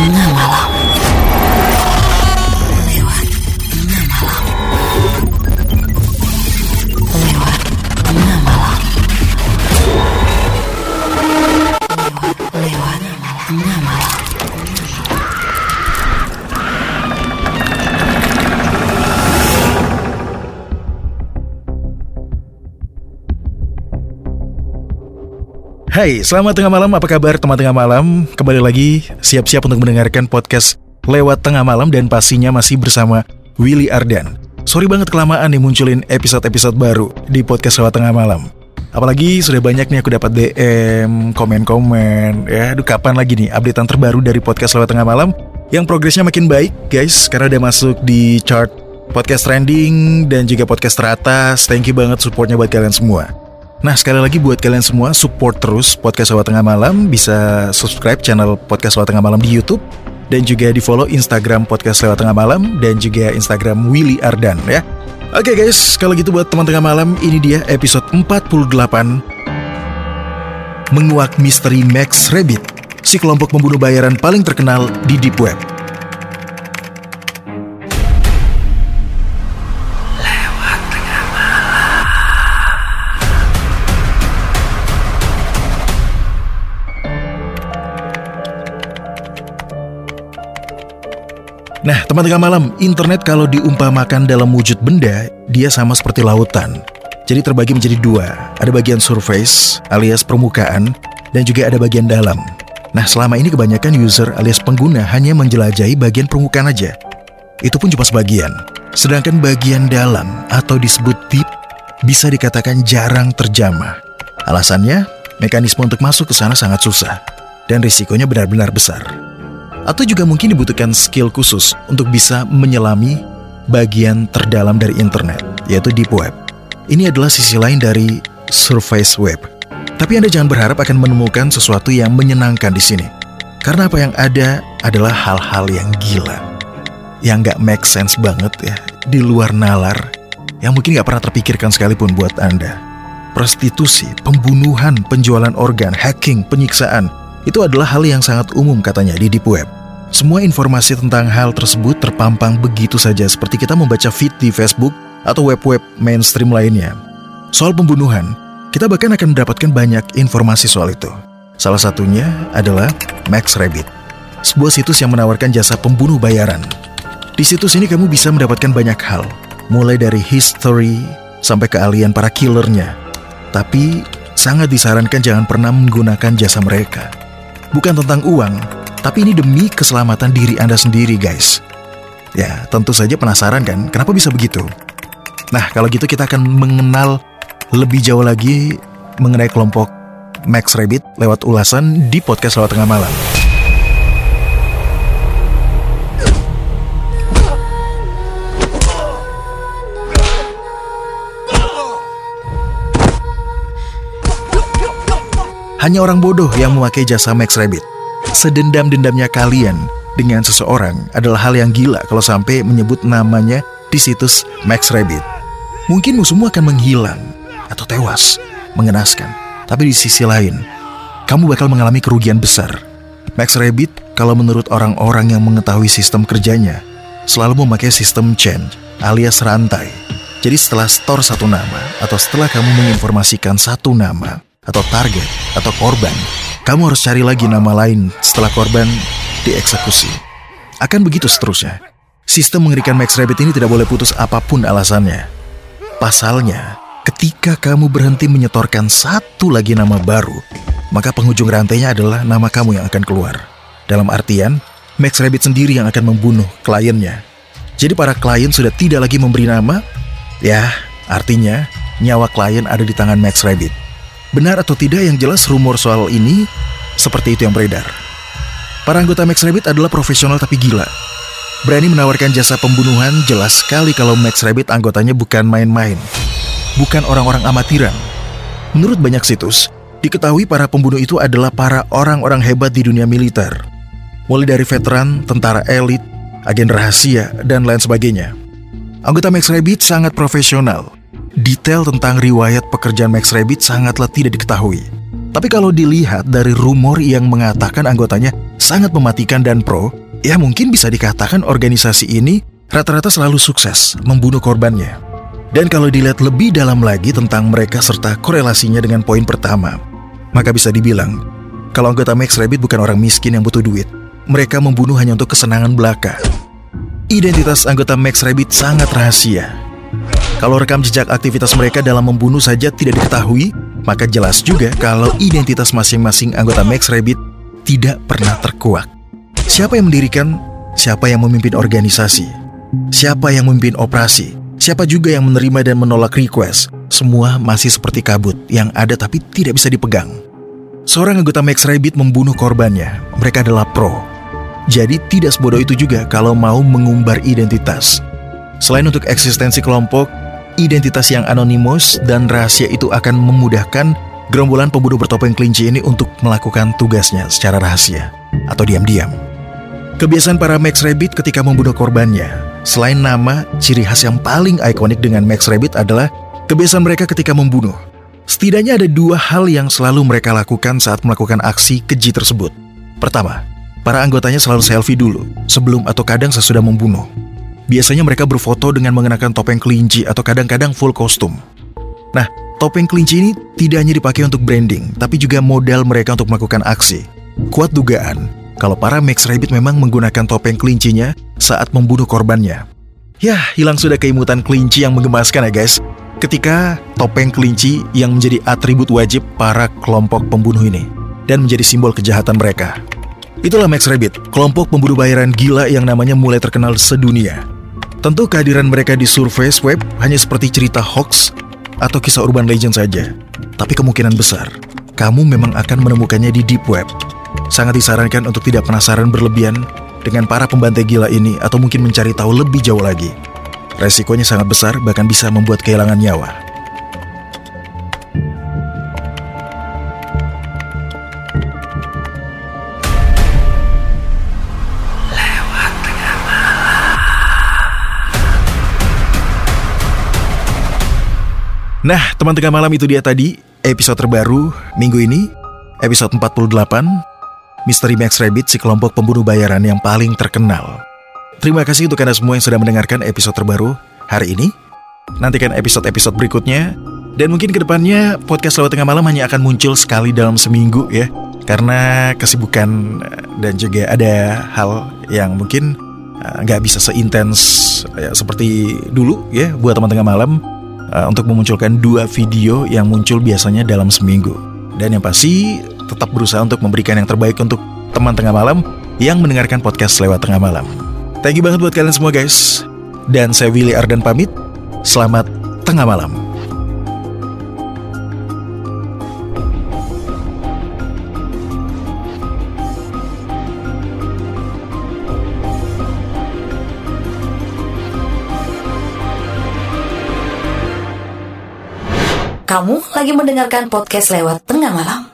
tengah malam. Lewat Hai, selamat tengah malam. Apa kabar teman tengah malam? Kembali lagi siap-siap untuk mendengarkan podcast lewat tengah malam dan pastinya masih bersama Willy Ardan. Sorry banget kelamaan nih munculin episode-episode baru di podcast lewat tengah malam. Apalagi sudah banyak nih aku dapat DM, komen-komen. Ya, aduh kapan lagi nih updatean terbaru dari podcast lewat tengah malam yang progresnya makin baik, guys, karena udah masuk di chart podcast trending dan juga podcast teratas. Thank you banget supportnya buat kalian semua. Nah sekali lagi buat kalian semua support terus podcast Lewat Tengah Malam. Bisa subscribe channel podcast Lewat Tengah Malam di Youtube. Dan juga di follow Instagram podcast Lewat Tengah Malam Dan juga Instagram Willy Ardan ya. Oke guys, kalau gitu buat teman tengah malam. Ini dia episode 48 Menguak misteri Max Rabbit. Si kelompok pembunuh bayaran paling terkenal di Deep Web Nah, teman tengah malam, internet kalau diumpamakan dalam wujud benda, dia sama seperti lautan. Jadi terbagi menjadi dua, ada bagian surface alias permukaan, dan juga ada bagian dalam. Nah, selama ini kebanyakan user alias pengguna hanya menjelajahi bagian permukaan aja. Itu pun cuma sebagian. Sedangkan bagian dalam atau disebut deep bisa dikatakan jarang terjamah. Alasannya, mekanisme untuk masuk ke sana sangat susah dan risikonya benar-benar besar atau juga mungkin dibutuhkan skill khusus untuk bisa menyelami bagian terdalam dari internet, yaitu deep web. Ini adalah sisi lain dari surface web. Tapi Anda jangan berharap akan menemukan sesuatu yang menyenangkan di sini. Karena apa yang ada adalah hal-hal yang gila. Yang nggak make sense banget ya, di luar nalar, yang mungkin nggak pernah terpikirkan sekalipun buat Anda. Prostitusi, pembunuhan, penjualan organ, hacking, penyiksaan, itu adalah hal yang sangat umum katanya di Deep Web. Semua informasi tentang hal tersebut terpampang begitu saja seperti kita membaca feed di Facebook atau web-web mainstream lainnya. Soal pembunuhan, kita bahkan akan mendapatkan banyak informasi soal itu. Salah satunya adalah Max Rabbit, sebuah situs yang menawarkan jasa pembunuh bayaran. Di situs ini kamu bisa mendapatkan banyak hal, mulai dari history sampai keahlian para killernya. Tapi sangat disarankan jangan pernah menggunakan jasa mereka. Bukan tentang uang, tapi ini demi keselamatan diri Anda sendiri guys. Ya, tentu saja penasaran kan, kenapa bisa begitu? Nah, kalau gitu kita akan mengenal lebih jauh lagi mengenai kelompok Max Rabbit lewat ulasan di podcast lewat tengah malam. Hanya orang bodoh yang memakai jasa Max Rabbit. Sedendam-dendamnya kalian dengan seseorang adalah hal yang gila kalau sampai menyebut namanya di situs Max Rabbit. Mungkin musuhmu akan menghilang atau tewas, mengenaskan. Tapi di sisi lain, kamu bakal mengalami kerugian besar. Max Rabbit, kalau menurut orang-orang yang mengetahui sistem kerjanya, selalu memakai sistem chain alias rantai. Jadi setelah store satu nama atau setelah kamu menginformasikan satu nama, atau target atau korban, kamu harus cari lagi nama lain setelah korban dieksekusi. Akan begitu seterusnya. Sistem mengerikan Max Rabbit ini tidak boleh putus apa pun alasannya. Pasalnya, ketika kamu berhenti menyetorkan satu lagi nama baru, maka penghujung rantainya adalah nama kamu yang akan keluar. Dalam artian, Max Rabbit sendiri yang akan membunuh kliennya. Jadi para klien sudah tidak lagi memberi nama, ya artinya nyawa klien ada di tangan Max Rabbit. Benar atau tidak yang jelas rumor soal ini seperti itu yang beredar. Para anggota Max Rabbit adalah profesional tapi gila. Berani menawarkan jasa pembunuhan jelas sekali kalau Max Rabbit anggotanya bukan main-main. Bukan orang-orang amatiran. Menurut banyak situs, diketahui para pembunuh itu adalah para orang-orang hebat di dunia militer. Mulai dari veteran, tentara elit, agen rahasia, dan lain sebagainya. Anggota Max Rabbit sangat profesional Detail tentang riwayat pekerjaan Max Rabbit sangatlah tidak diketahui. Tapi kalau dilihat dari rumor yang mengatakan anggotanya sangat mematikan dan pro, ya mungkin bisa dikatakan organisasi ini rata-rata selalu sukses membunuh korbannya. Dan kalau dilihat lebih dalam lagi tentang mereka serta korelasinya dengan poin pertama, maka bisa dibilang kalau anggota Max Rabbit bukan orang miskin yang butuh duit, mereka membunuh hanya untuk kesenangan belaka. Identitas anggota Max Rabbit sangat rahasia. Kalau rekam jejak aktivitas mereka dalam membunuh saja tidak diketahui, maka jelas juga kalau identitas masing-masing anggota Max Rabbit tidak pernah terkuak. Siapa yang mendirikan, siapa yang memimpin organisasi, siapa yang memimpin operasi, siapa juga yang menerima dan menolak request, semua masih seperti kabut yang ada tapi tidak bisa dipegang. Seorang anggota Max Rabbit membunuh korbannya. Mereka adalah pro. Jadi tidak sebodoh itu juga kalau mau mengumbar identitas. Selain untuk eksistensi kelompok, identitas yang anonimus dan rahasia itu akan memudahkan gerombolan pembunuh bertopeng kelinci ini untuk melakukan tugasnya secara rahasia atau diam-diam. Kebiasaan para Max Rabbit ketika membunuh korbannya, selain nama, ciri khas yang paling ikonik dengan Max Rabbit adalah kebiasaan mereka ketika membunuh. Setidaknya ada dua hal yang selalu mereka lakukan saat melakukan aksi keji tersebut. Pertama, Para anggotanya selalu selfie dulu, sebelum atau kadang sesudah membunuh. Biasanya mereka berfoto dengan mengenakan topeng kelinci atau kadang-kadang full kostum. Nah, topeng kelinci ini tidak hanya dipakai untuk branding, tapi juga modal mereka untuk melakukan aksi. Kuat dugaan, kalau para Max Rabbit memang menggunakan topeng kelincinya saat membunuh korbannya. Yah, hilang sudah keimutan kelinci yang menggemaskan ya guys. Ketika topeng kelinci yang menjadi atribut wajib para kelompok pembunuh ini dan menjadi simbol kejahatan mereka. Itulah Max Rabbit, kelompok pemburu bayaran gila yang namanya mulai terkenal sedunia. Tentu kehadiran mereka di surface web hanya seperti cerita hoax atau kisah urban legend saja. Tapi kemungkinan besar, kamu memang akan menemukannya di deep web. Sangat disarankan untuk tidak penasaran berlebihan dengan para pembantai gila ini atau mungkin mencari tahu lebih jauh lagi. Resikonya sangat besar bahkan bisa membuat kehilangan nyawa. Nah, teman tengah malam itu dia tadi episode terbaru minggu ini, episode 48, Misteri Max Rabbit si kelompok pembunuh bayaran yang paling terkenal. Terima kasih untuk Anda semua yang sudah mendengarkan episode terbaru hari ini. Nantikan episode-episode berikutnya. Dan mungkin ke depannya podcast lewat tengah malam hanya akan muncul sekali dalam seminggu ya. Karena kesibukan dan juga ada hal yang mungkin eh, nggak uh, bisa seintens ya, seperti dulu ya buat teman tengah malam uh, untuk memunculkan dua video yang muncul biasanya dalam seminggu. Dan yang pasti tetap berusaha untuk memberikan yang terbaik untuk teman tengah malam yang mendengarkan podcast lewat tengah malam. Thank you banget buat kalian semua guys. Dan saya Willy Ardan pamit. Selamat tengah malam. Kamu lagi mendengarkan podcast lewat tengah malam.